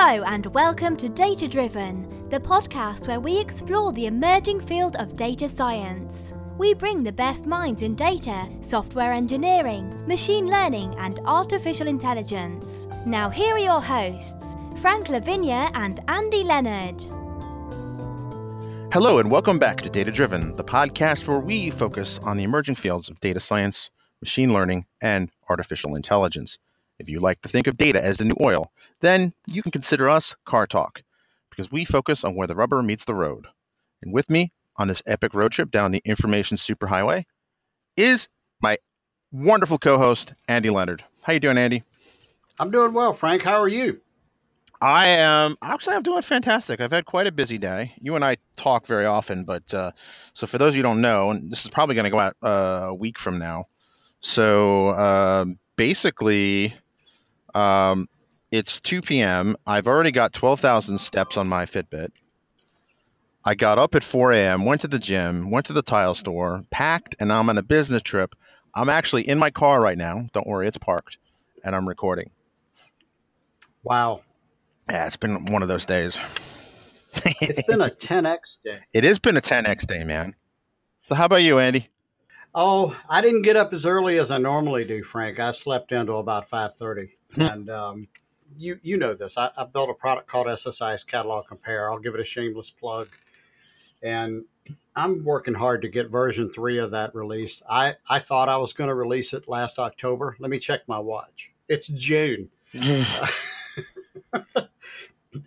Hello, and welcome to Data Driven, the podcast where we explore the emerging field of data science. We bring the best minds in data, software engineering, machine learning, and artificial intelligence. Now, here are your hosts, Frank La Vigne and Andy Leonard. Hello, and welcome back to Data Driven, the podcast where we focus on the emerging fields of data science, machine learning, and artificial intelligence. If you like to think of data as the new oil, then you can consider us Car Talk, because we focus on where the rubber meets the road. And with me on this epic road trip down the information superhighway is my wonderful co-host Andy Leonard. How you doing, Andy? I'm doing well, Frank. How are you? I am actually I'm doing fantastic. I've had quite a busy day. You and I talk very often, but uh, so for those of you who don't know, and this is probably going to go out uh, a week from now. So uh, basically, um, it's 2 p.m. I've already got 12,000 steps on my Fitbit. I got up at 4 a.m., went to the gym, went to the tile store, packed, and I'm on a business trip. I'm actually in my car right now. Don't worry, it's parked, and I'm recording. Wow. Yeah, it's been one of those days. it's been a 10x day. It has been a 10x day, man. So, how about you, Andy? Oh, I didn't get up as early as I normally do, Frank. I slept until about 5:30. Hmm. and um, you you know this. I, I, built a product called SSIS Catalog Compare. I'll give it a shameless plug. And I'm working hard to get version three of that released. I, I thought I was going to release it last October. Let me check my watch. It's June.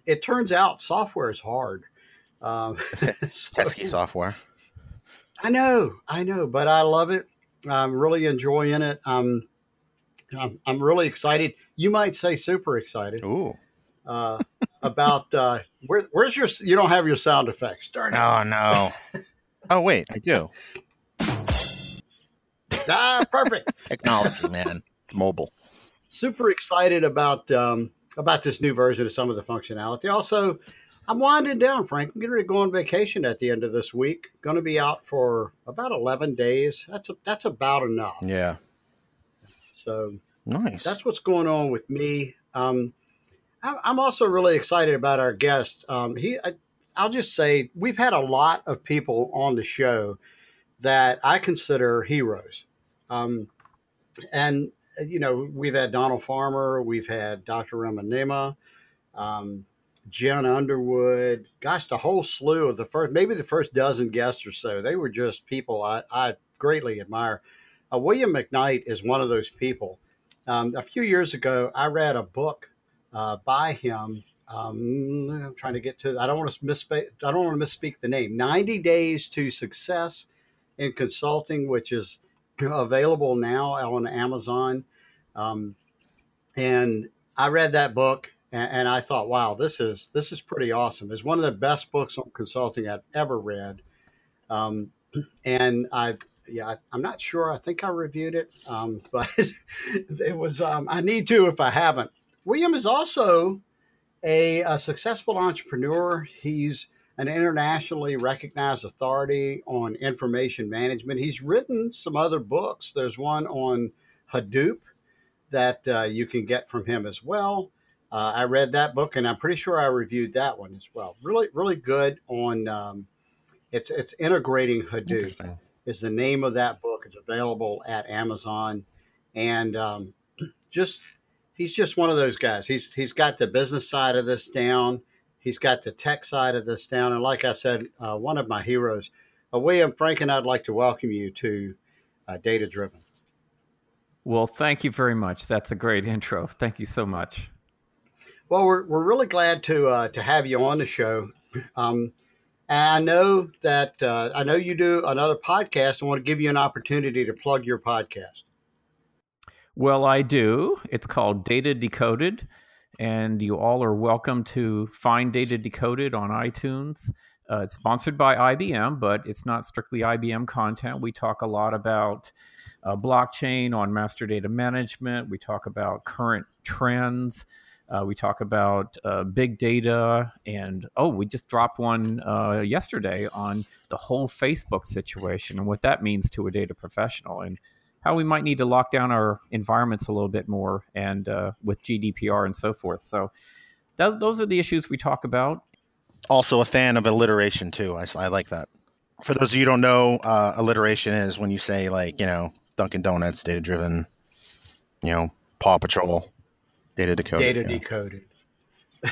it turns out software is hard. Um, so, Pesky software. I know, I know, but I love it. I'm really enjoying it. Um, I'm, I'm really excited. You might say super excited. Ooh. Uh, about uh, where, where's your? You don't have your sound effects. Darn it! Oh no. oh wait, I do. ah, perfect. Technology, man. Mobile. Super excited about um, about this new version of some of the functionality. Also, I'm winding down, Frank. I'm getting ready to go on vacation at the end of this week. Going to be out for about 11 days. That's a, that's about enough. Yeah. So nice. That's what's going on with me. Um, I'm also really excited about our guest. Um, he, I, I'll just say, we've had a lot of people on the show that I consider heroes. Um, and, you know, we've had Donald Farmer, we've had Dr. Ramanema, um, Jen Underwood, gosh, the whole slew of the first, maybe the first dozen guests or so. They were just people I, I greatly admire. Uh, William McKnight is one of those people. Um, a few years ago, I read a book uh, by him. Um, I'm trying to get to. I don't want to misspeak. I don't want to misspeak the name. 90 Days to Success in Consulting, which is available now on Amazon. Um, and I read that book and, and, I thought, wow, this is this is pretty awesome. It's one of the best books on consulting I've ever read. Um, and I yeah, I, am not sure. I think I reviewed it, um, but it was. Um, I need to if I haven't. William is also a, a, successful entrepreneur. He's an internationally recognized authority on information management. He's written some other books. There's one on Hadoop that uh, you can get from him as well. Uh, I read that book, and I'm pretty sure I reviewed that one as well. Really, really good on. Um, it's it's integrating Hadoop is the name of that book. It's available at Amazon, and um, just he's just one of those guys. He's he's got the business side of this down. He's got the tech side of this down, and like I said, uh, one of my heroes, uh, William Frank, and I'd like to welcome you to uh, Data Driven. Well, thank you very much. That's a great intro. Thank you so much. Well, we're, we're really glad to uh, to have you on the show. Um, and I know that uh, I know you do another podcast. I want to give you an opportunity to plug your podcast. Well, I do. It's called Data Decoded, and you all are welcome to find Data Decoded on iTunes. Uh, it's sponsored by IBM, but it's not strictly IBM content. We talk a lot about uh, blockchain on master data management. We talk about current trends. Uh, we talk about uh, big data, and oh, we just dropped one uh, yesterday on the whole Facebook situation and what that means to a data professional, and how we might need to lock down our environments a little bit more, and uh, with GDPR and so forth. So, those, those are the issues we talk about. Also, a fan of alliteration too. I, I like that. For those of you who don't know, uh, alliteration is when you say like you know Dunkin' Donuts, data driven, you know Paw Patrol, data decoded. Data yeah. decoded.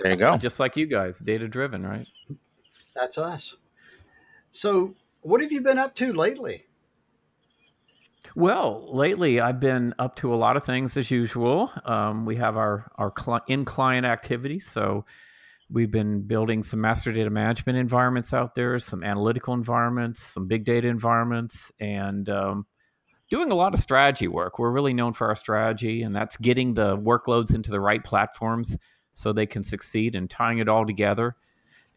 There you go. Just like you guys, data driven, right? That's us. So, what have you been up to lately? Well, lately I've been up to a lot of things as usual. Um, we have our our cli- in client activities, so we've been building some master data management environments out there, some analytical environments, some big data environments, and um, doing a lot of strategy work. We're really known for our strategy, and that's getting the workloads into the right platforms so they can succeed and tying it all together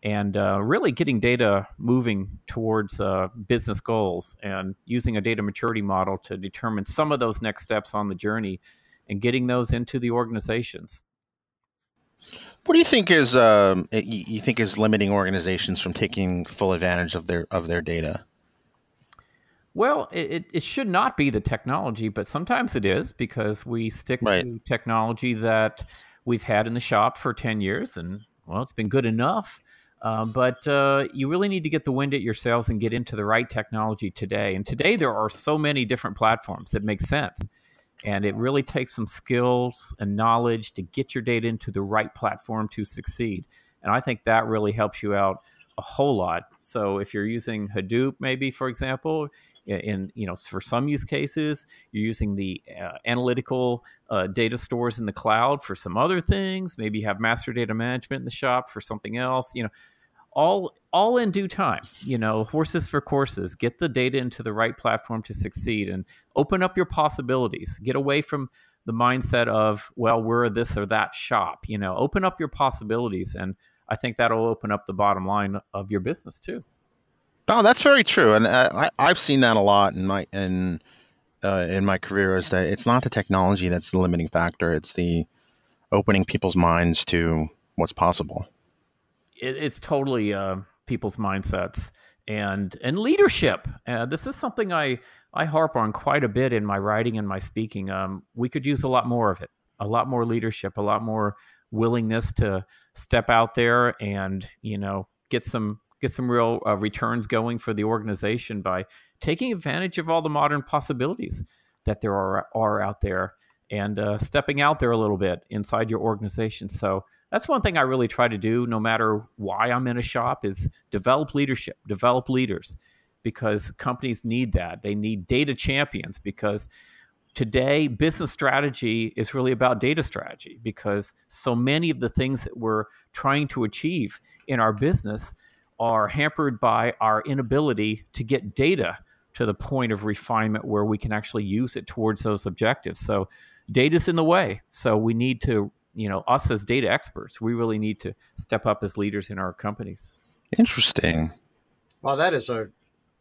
and uh, really getting data moving towards uh, business goals and using a data maturity model to determine some of those next steps on the journey and getting those into the organizations. What do you think is um, you think is limiting organizations from taking full advantage of their of their data? Well, it, it should not be the technology, but sometimes it is because we stick Right. to technology that we've had in the shop for 10 years and, well, it's been good enough. Uh, but uh, you really need to get the wind at yourselves and get into the right technology today. And today there are so many different platforms that make sense. And it really takes some skills and knowledge to get your data into the right platform to succeed. And I think that really helps you out a whole lot. So if you're using Hadoop, maybe for example, in- you know for some use cases, you're using the uh, analytical uh, data stores in the cloud for some other things. Maybe you have master data management in the shop for something else. You know, all all in due time. You know, horses for courses. Get the data into the right platform to succeed, and open up your possibilities. Get away from the mindset of well, we're this or that shop. You know, open up your possibilities, and I think that'll open up the bottom line of your business too. Oh, that's very true, and uh, I, I've seen that a lot in my in uh, in my career. Is that it's not the technology that's the limiting factor; it's the opening people's minds to what's possible. it, it's totally uh, people's mindsets and and leadership. Uh, this is something I I harp on quite a bit in my writing and my speaking. Um, we could use a lot more of it, a lot more leadership, a lot more willingness to step out there and you know get some get some real uh, returns going for the organization by taking advantage of all the modern possibilities that there are are out there and uh, stepping out there a little bit inside your organization. So that's one thing I really try to do, no matter why I'm in a shop, is develop leadership, develop leaders, because companies need that. They need data champions because today business strategy is really about data strategy because so many of the things that we're trying to achieve in our business are hampered by our inability to get data to the point of refinement where we can actually use it towards those objectives. So data's in the way. So we need to, you know, us as data experts, we really need to step up as leaders in our companies. Interesting. Well, that is a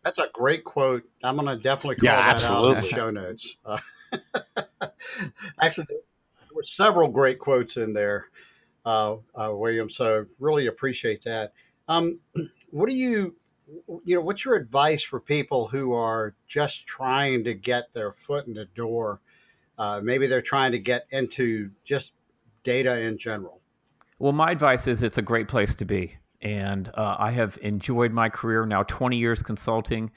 that's a great quote. I'm going to definitely call Yeah, that out in the show notes. Uh, actually, there were several great quotes in there, uh, uh, William. So really appreciate that. Um, what do you, you know, what's your advice for people who are just trying to get their foot in the door? Uh, maybe they're trying to get into just data in general. Well, my advice is it's a great place to be. And uh, I have enjoyed my career now 20 years consulting,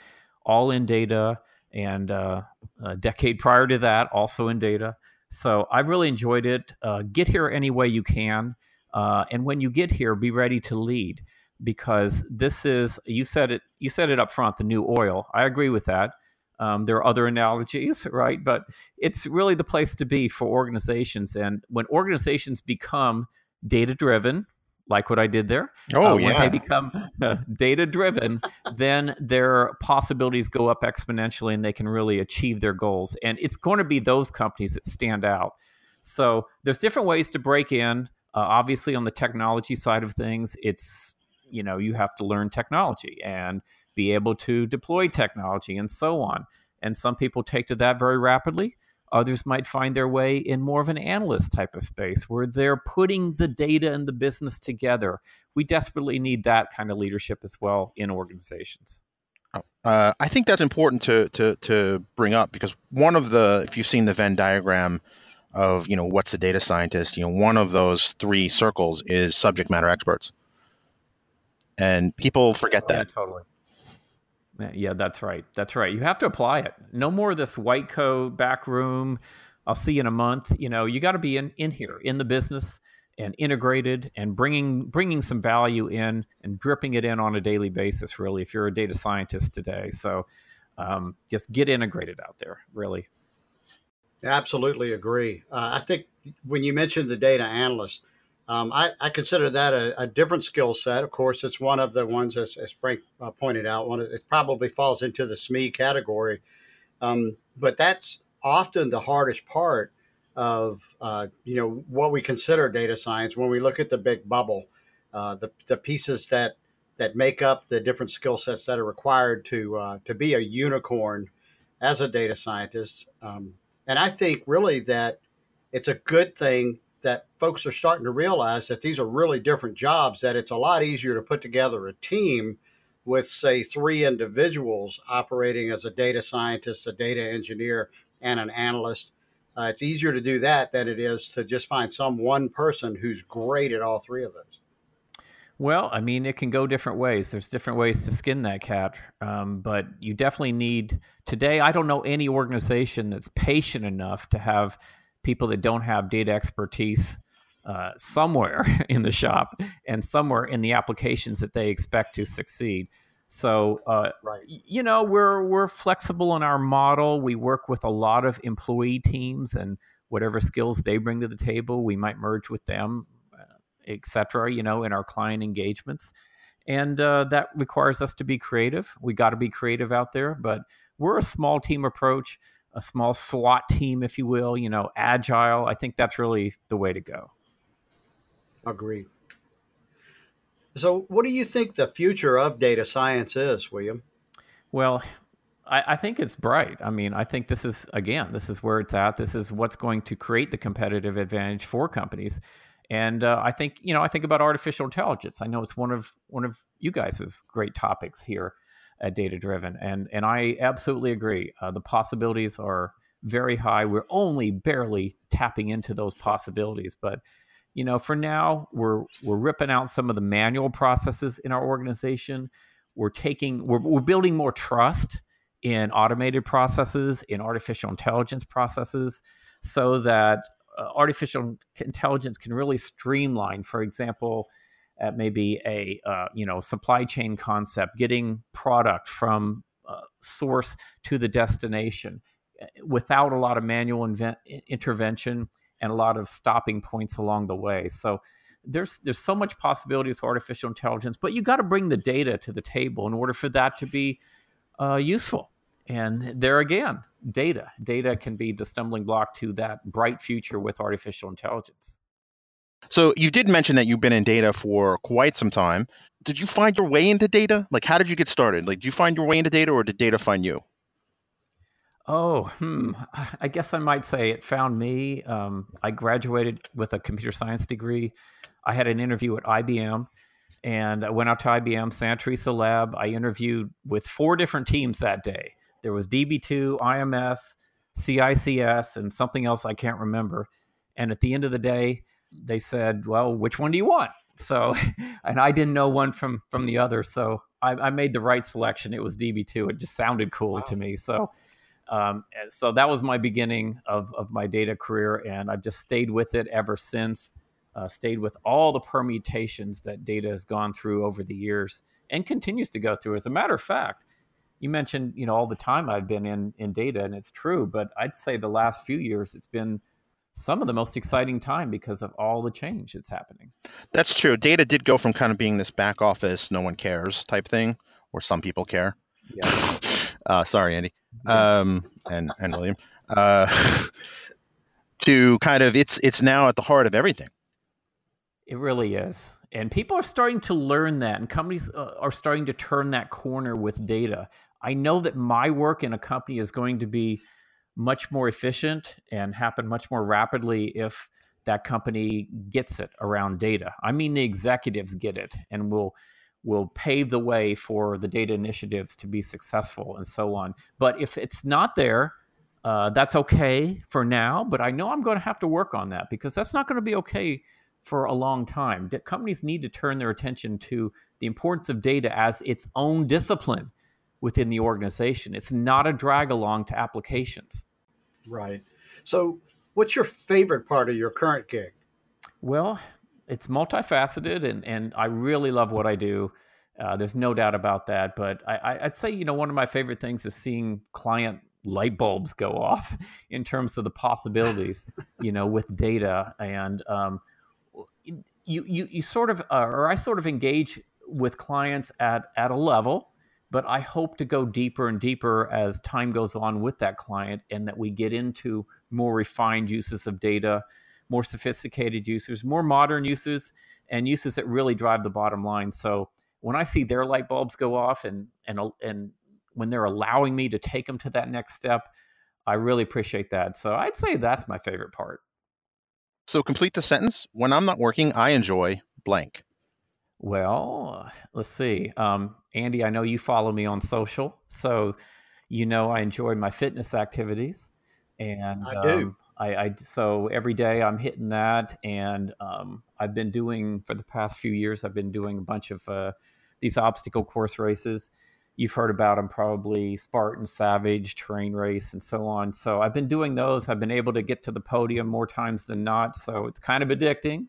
all in data, and uh, a decade prior to that, also in data. So I've really enjoyed it. Uh, get here any way you can. Uh, and when you get here, be ready to lead because this is, you said it, you said it up front, the new oil. I agree with that. Um, there are other analogies, right? But it's really the place to be for organizations. And when organizations become data driven, like what I did there, Oh uh, when yeah. they become uh, data driven, then their possibilities go up exponentially and they can really achieve their goals. And it's going to be those companies that stand out. So there's different ways to break in. Uh, obviously, on the technology side of things, it's you know you have to learn technology and be able to deploy technology and so on. And some people take to that very rapidly. Others might find their way in more of an analyst type of space where they're putting the data and the business together. We desperately need that kind of leadership as well in organizations. Uh, I think that's important to, to to bring up because one of the if you've seen the Venn diagram of you know what's a data scientist, you know one of those three circles is subject matter experts, and people forget that. Yeah, totally. Yeah, that's right. That's right. You have to apply it. No more of this white coat back room. I'll see you in a month. You know, you got to be in in here in the business and integrated and bringing bringing some value in and dripping it in on a daily basis. Really, if you're a data scientist today, so um, just get integrated out there. Really. Absolutely agree. Uh, I think when you mentioned the data analyst, um, I, I, consider that a, a different skill set. Of course, it's one of the ones, as, as Frank uh, pointed out, one of, it probably falls into the SME category. Um, but that's often the hardest part of uh, you know what we consider data science when we look at the big bubble, uh, the the pieces that that make up the different skill sets that are required to uh, to be a unicorn as a data scientist. Um, and I think really that it's a good thing that folks are starting to realize that these are really different jobs. That it's a lot easier to put together a team with say three individuals operating as a data scientist, a data engineer, and an analyst uh, it's easier to do that than it is to just find some one person who's great at all three of those. Well, I mean, it can go different ways. There's different ways to skin that cat, um, but you definitely need today. I don't know any organization that's patient enough to have people that don't have data expertise uh, somewhere in the shop and somewhere in the applications that they expect to succeed. So, uh, right. you know, we're we're flexible in our model. We work with a lot of employee teams, and whatever skills they bring to the table, we might merge with them, uh, etc. You know, in our client engagements, and uh, that requires us to be creative. We got to be creative out there, but we're a small team approach, a small SWAT team, if you will. You know, agile. I think that's really the way to go. Agreed. So, what do you think the future of data science is, William? Well, I, I, think it's bright. I mean, I think this is again, this is where it's at. This is what's going to create the competitive advantage for companies. And uh, I think you know, I think about artificial intelligence. I know it's one of one of you guys' great topics here at Data Driven, and and I absolutely agree. Uh, the possibilities are very high. We're only barely tapping into those possibilities, but you know, for now, we're we're ripping out some of the manual processes in our organization. We're taking we're, we're building more trust in automated processes, in artificial intelligence processes, so that uh, artificial intelligence can really streamline. For example, at maybe a uh, you know supply chain concept, getting product from uh, source to the destination eh, without a lot of manual invent- intervention and a lot of stopping points along the way. So there's there's so much possibility with artificial intelligence, but you got to bring the data to the table in order for that to be uh, useful. And there again, data data can be the stumbling block to that bright future with artificial intelligence. So you did mention that you've been in data for quite some time. Did you find your way into data? Like, how did you get started? Like, did you find your way into data, or did data find you? Oh, hmm. I guess I might say it found me. Um, I graduated with a computer science degree. I had an interview at IBM and I went out to IBM Santa Teresa Lab. I interviewed with four different teams that day. There was DB2, IMS, CICS, and something else I can't remember. And at the end of the day, they said, "Well, which one do you want?" So, and I didn't know one from from the other, so I, I made the right selection. It was DB2. It just sounded cool wow. to me. So um, so that was my beginning of, of my data career, and I've just stayed with it ever since. Uh, stayed with all the permutations that data has gone through over the years and continues to go through. As a matter of fact, you mentioned you know all the time I've been in in data, and it's true. But I'd say the last few years, it's been some of the most exciting time because of all the change that's happening. That's true. Data did go from kind of being this back office, no one cares type thing, or some people care. Yeah. uh, sorry, Andy um, and and William, uh, to kind of it's it's now at the heart of everything. It really is, and people are starting to learn that, and companies uh, are starting to turn that corner with data. I know that my work in a company is going to be much more efficient and happen much more rapidly if that company gets it around data. I mean, the executives get it and will will pave the way for the data initiatives to be successful and so on. But if it's not there, Uh, that's okay for now, but I know I'm going to have to work on that because that's not going to be okay for a long time. companies need to turn their attention to the importance of data as its own discipline within the organization. It's not a drag along to applications. Right. So, what's your favorite part of your current gig? Well, it's multifaceted, and and I really love what I do. Uh, there's no doubt about that. But I, I'd say you know one of my favorite things is seeing client light bulbs go off in terms of the possibilities, you know, with data and um, you you you sort of uh, or I sort of engage with clients at at a level but I hope to go deeper and deeper as time goes on with that client and that we get into more refined uses of data, more sophisticated uses, more modern uses, and uses that really drive the bottom line. So when I see their light bulbs go off and and and when they're allowing me to take them to that next step, I really appreciate that. So I'd say that's my favorite part. So complete the sentence. When I'm not working, I enjoy blank. Well, let's see. Um, Andy, I know you follow me on social, so you know I enjoy my fitness activities, and I do. Um, I, I, so every day I'm hitting that, and um, I've been doing for the past few years. I've been doing a bunch of uh, these obstacle course races. You've heard about them probably Spartan, Savage, Terrain Race, and so on. So I've been doing those. I've been able to get to the podium more times than not. So it's kind of addicting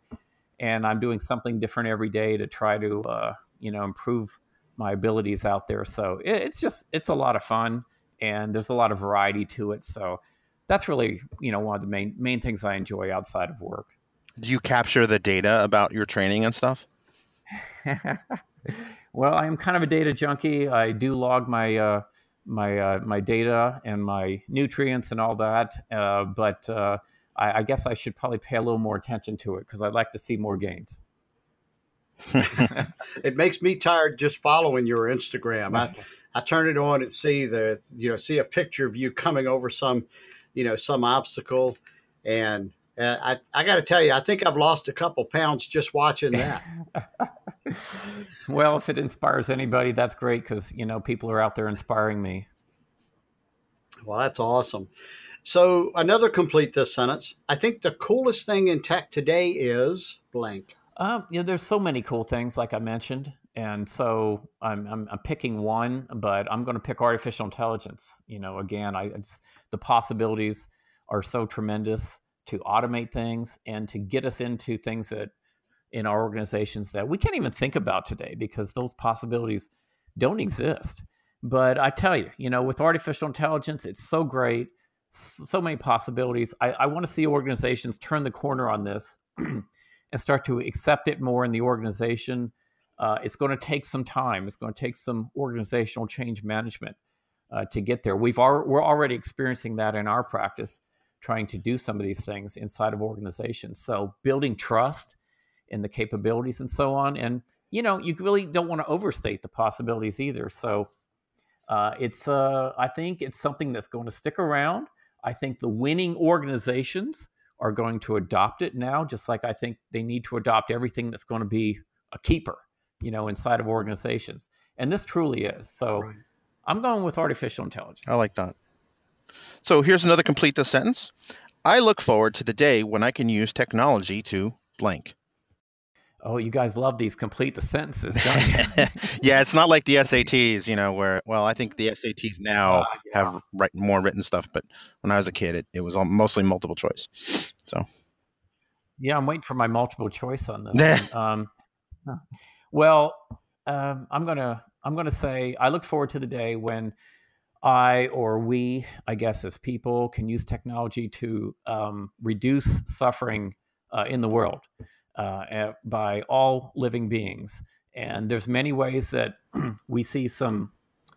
and I'm doing something different every day to try to uh, you know improve my abilities out there. So it, it's just it's a lot of fun, and there's a lot of variety to it. So that's really you know one of the main main things I enjoy outside of work. Do you capture the data about your training and stuff? well, I'm kind of a data junkie. I do log my uh, my uh, my data and my nutrients and all that, uh, but uh, I, I guess I should probably pay a little more attention to it because I'd like to see more gains. it makes me tired just following your Instagram. I, I turn it on and see the you know see a picture of you coming over some you know some obstacle, and uh, I I got to tell you I think I've lost a couple pounds just watching that. well, if it inspires anybody, that's great because you know people are out there inspiring me. Well, that's awesome. So another complete this sentence. I think the coolest thing in tech today is blank. Um, know, there's so many cool things, like I mentioned, and so I'm I'm, I'm picking one, but I'm going to pick artificial intelligence. You know, again, I the possibilities are so tremendous to automate things and to get us into things that in our organizations that we can't even think about today because those possibilities don't exist. But I tell you, you know, with artificial intelligence, it's so great so many possibilities. I, I want to see organizations turn the corner on this and start to accept it more in the organization. Uh, it's going to take some time. It's going to take some organizational change management uh, to get there. We've al- we're already experiencing that in our practice, trying to do some of these things inside of organizations. So building trust in the capabilities and so on. And you know, you really don't want to overstate the possibilities either. So uh, it's uh, I think it's something that's going to stick around. I think the winning organizations are going to adopt it now, just like I think they need to adopt everything that's going to be a keeper, you know, inside of organizations. And this truly is. So right. I'm going with artificial intelligence. I like that. So here's another complete the sentence. I look forward to the day when I can use technology to blank. Oh, you guys love these complete the sentences, don't you? yeah, it's not like the SATs, you know, where well, I think the SATs now uh, yeah. have write, more written stuff, but when I was a kid, it, it was all, mostly multiple choice. So, yeah, I'm waiting for my multiple choice on this. um, well, um, I'm gonna I'm gonna say I look forward to the day when I or we, I guess, as people, can use technology to um, reduce suffering uh, in the world uh, by all living beings. And there's many ways that we see some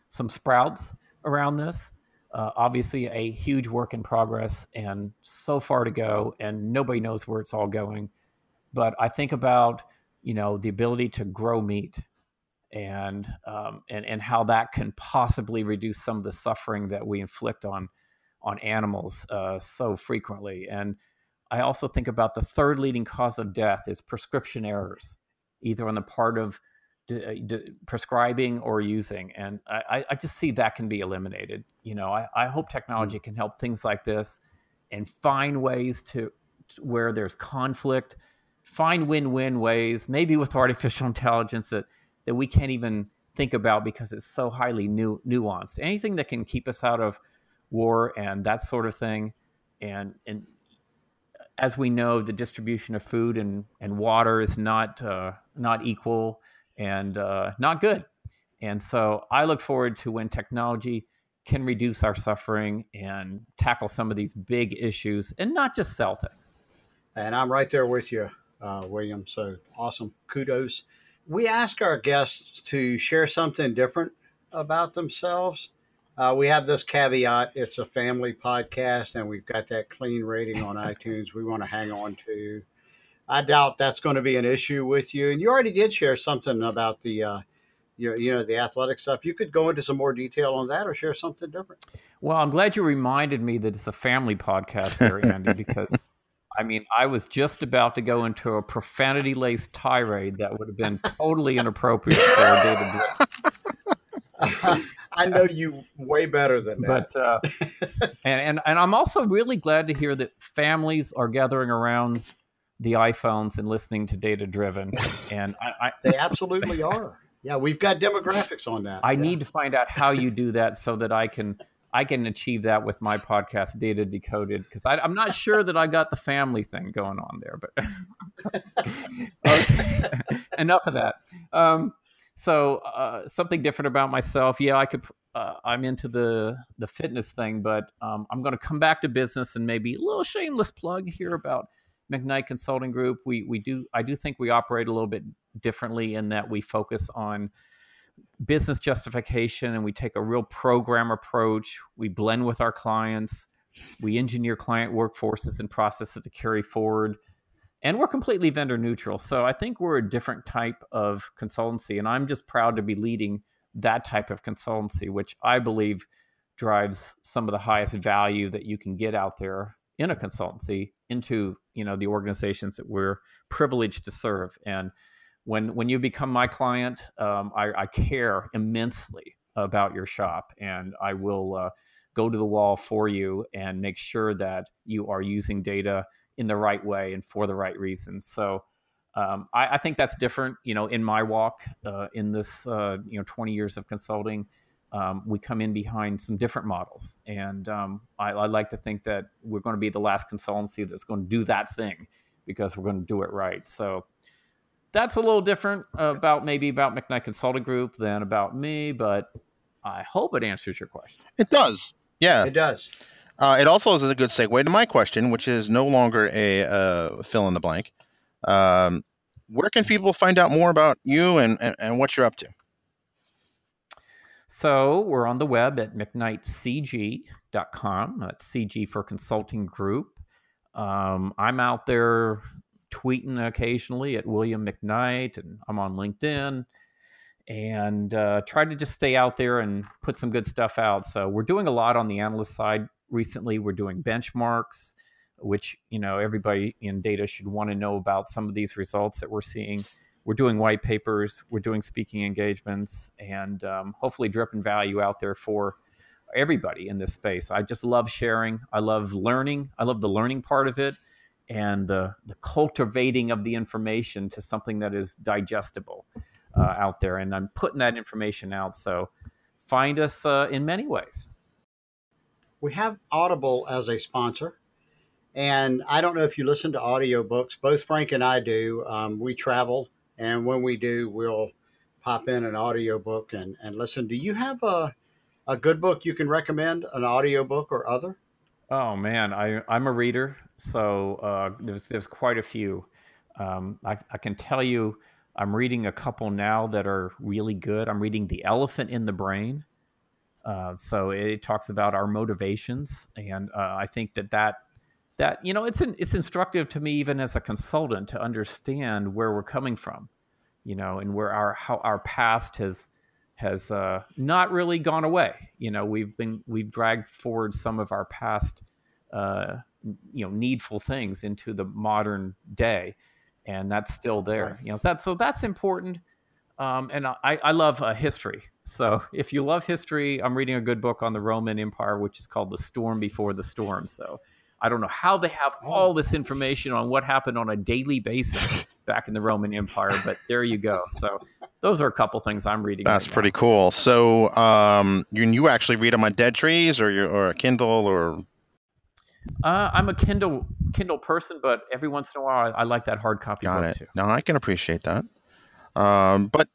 some sprouts around this. Uh, obviously, a huge work in progress and so far to go, and nobody knows where it's all going. But I think about you know the ability to grow meat and um, and and how that can possibly reduce some of the suffering that we inflict on on animals uh, so frequently. And I also think about the third leading cause of death is prescription errors, either on the part of d- uh, d- prescribing or using, and I, I just see that can be eliminated. You know, I, I hope technology mm. can help things like this and find ways to, to where there's conflict, find win-win ways, maybe with artificial intelligence that that we can't even think about because it's so highly new, nuanced. Anything that can keep us out of war and that sort of thing, and and as we know, the distribution of food and, and water is not uh, not equal and uh, not good. And so I look forward to when technology can reduce our suffering and tackle some of these big issues and not just sell things. And I'm right there with you, uh, William. So awesome. Kudos. We ask our guests to share something different about themselves. Uh, we have this caveat it's a family podcast, and we've got that clean rating on iTunes we want to hang on to. I doubt that's going to be an issue with you. And you already did share something about the, uh, you, you know, the athletic stuff. You could go into some more detail on that or share something different. Well, I'm glad you reminded me that it's a family podcast there, Andy, because I mean, I was just about to go into a profanity laced tirade that would have been totally inappropriate for David. I know you way better than that. But uh, and, and and I'm also really glad to hear that families are gathering around the iPhones and listening to Data Driven. And I, I, they absolutely are. Yeah, we've got demographics on that. I yeah. need to find out how you do that so that I can I can achieve that with my podcast, Data Decoded, because I'm not sure that I got the family thing going on there. But okay. enough of that. Um, so uh, something different about myself. Yeah, I could. Uh, I'm into the the fitness thing, but um, I'm going to come back to business and maybe a little shameless plug here about McKnight Consulting Group. We we do I do think we operate a little bit differently in that we focus on business justification and we take a real program approach. We blend with our clients. We engineer client workforces and processes to carry forward. And we're completely vendor neutral. So I think we're a different type of consultancy. And I'm just proud to be leading that type of consultancy, which I believe drives some of the highest value that you can get out there in a consultancy into you know the organizations that we're privileged to serve and when when you become my client, um, I, I, care immensely about your shop, and I will uh, go to the wall for you and make sure that you are using data in the right way and for the right reasons. So. Um, I, I, think that's different, you know, in my walk uh, in this, uh, you know, 20 years of consulting. Um, we come in behind some different models, and um, I, I, like to think that we're going to be the last consultancy that's going to do that thing because we're going to do it right. So that's a little different about maybe about McKnight Consulting Group than about me, but I hope it answers your question. It does. Yeah, it does. Uh, it also is a good segue to my question, which is no longer a uh, fill in the blank. Um, where can people find out more about you and, and, and what you're up to? So we're on the web at mcknightcg.com. That's CG for Consulting Group. Um, I'm out there tweeting occasionally at William McKnight, and I'm on LinkedIn, and uh, try to just stay out there and put some good stuff out. So we're doing a lot on the analyst side recently. We're doing benchmarks, which you know everybody in data should want to know about some of these results that we're seeing. We're doing white papers, we're doing speaking engagements, and um, hopefully dripping value out there for everybody in this space. I just love sharing. I love learning. I love the learning part of it and the, the cultivating of the information to something that is digestible uh, out there. And I'm putting that information out. So find us uh, in many ways. We have Audible as a sponsor. And I don't know if you listen to audiobooks. Both Frank and I do. Um, we travel, and when we do, we'll pop in an audiobook and, and listen. Do you have a, a good book you can recommend, an audiobook or other? Oh man, I I'm a reader so uh, there's there's quite a few. Um, I, I can tell you, I'm reading a couple now that are really good. I'm reading The Elephant in the Brain. Uh, so it talks about our motivations, and uh, I think that that that you know it's an, it's instructive to me even as a consultant to understand where we're coming from, you know, and where our how our past has has uh, not really gone away. You know, we've been we've dragged forward some of our past uh, you know needful things into the modern day and that's still there right. you know that so that's important Um, and I, I love uh, history. So if you love history, I'm reading a good book on the Roman Empire, which is called The Storm Before the Storm. So I don't know how they have Oh. all this information on what happened on a daily basis back in the Roman Empire, but there you go. So those are a couple things I'm reading. That's right pretty now. cool. So, um, you you actually read them on Dead Trees or your or a Kindle or Uh, I'm a Kindle Kindle person, but every once in a while, I, I like that hard copy got book it? too. No, I can appreciate that. Um, but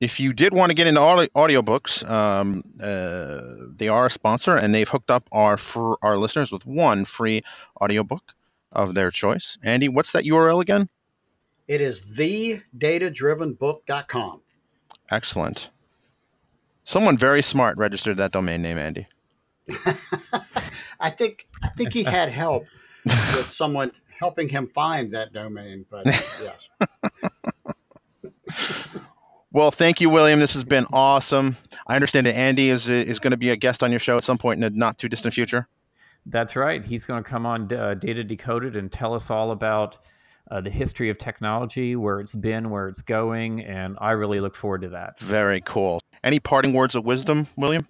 if you did want to get into audio audiobooks, um, uh, they are a sponsor and they've hooked up our our listeners with one free audiobook of their choice. Andy, what's that URL again? It is thedatadrivenbook.com. Excellent. Someone very smart registered that domain name, Andy. I think I think he had help with someone helping him find that domain, but yes. Well, thank you, William. This has been awesome. I understand that Andy is is going to be a guest on your show at some point in the not too distant future. That's right. He's going to come on uh, Data Decoded and tell us all about uh, the history of technology, where it's been, where it's going, and I really look forward to that. Very cool. Any parting words of wisdom, William?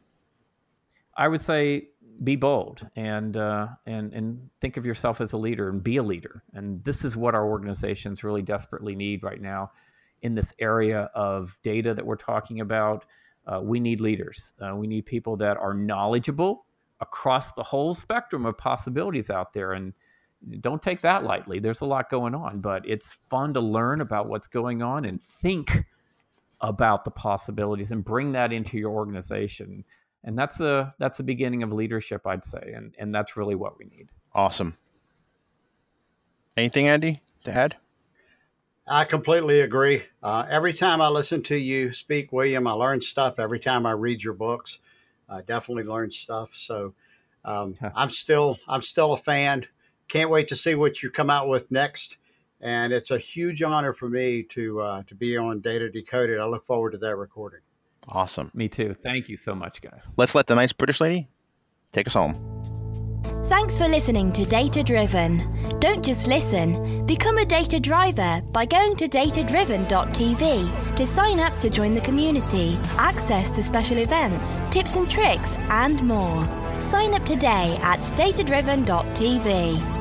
I would say be bold and uh, and and think of yourself as a leader and be a leader. And this is what our organizations really desperately need right now in this area of data that we're talking about. Uh, we need leaders. Uh, we need people that are knowledgeable across the whole spectrum of possibilities out there. And don't take that lightly. There's a lot going on, but it's fun to learn about what's going on and think about the possibilities and bring that into your organization and that's the that's the beginning of leadership i'd say and and that's really what we need Awesome. Anything, Andy, to add? I completely agree. Uh, every time I listen to you speak, William, I learn stuff. Every time I read your books, I definitely learn stuff. So um, Huh. I'm still I'm still a fan. Can't wait to see what you come out with next. And it's a huge honor for me to uh, to be on Data Decoded. I look forward to that recording. Awesome. me too thank you so much guys Let's let the nice British lady take us home. Thanks for listening to Data Driven. Don't just listen, become a data driver by going to datadriven.tv to sign up to join the community, access to special events, tips and tricks, and more. Sign up today at datadriven.tv.